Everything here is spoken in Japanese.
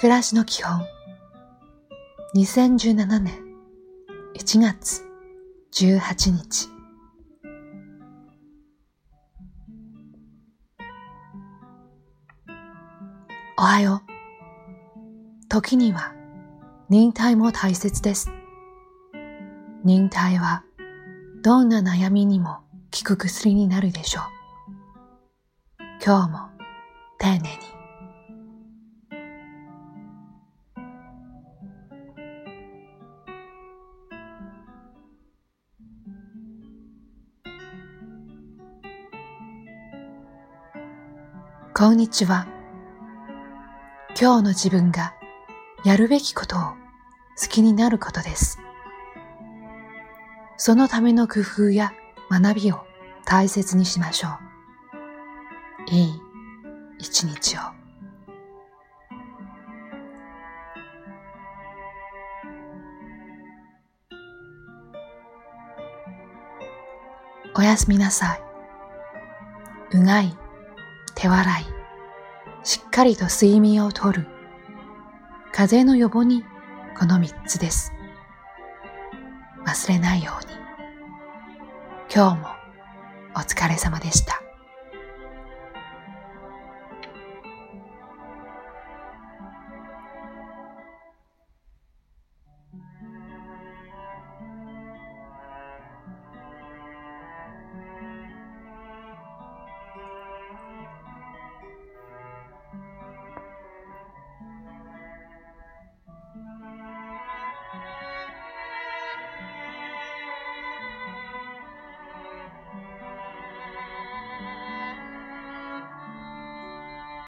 暮らしの基本2017年1月18日おはよう。時には忍耐も大切です。忍耐はどんな悩みにも効く薬になるでしょう。今日も丁寧に。こんにちは。今日の自分がやるべきことを好きになることです。そのための工夫や学びを大切にしましょう。いい一日を。おやすみなさい。うがい、手洗い、しっかりと睡眠をとる。風邪の予防にこの三つです。忘れないように。今日もお疲れ様でした。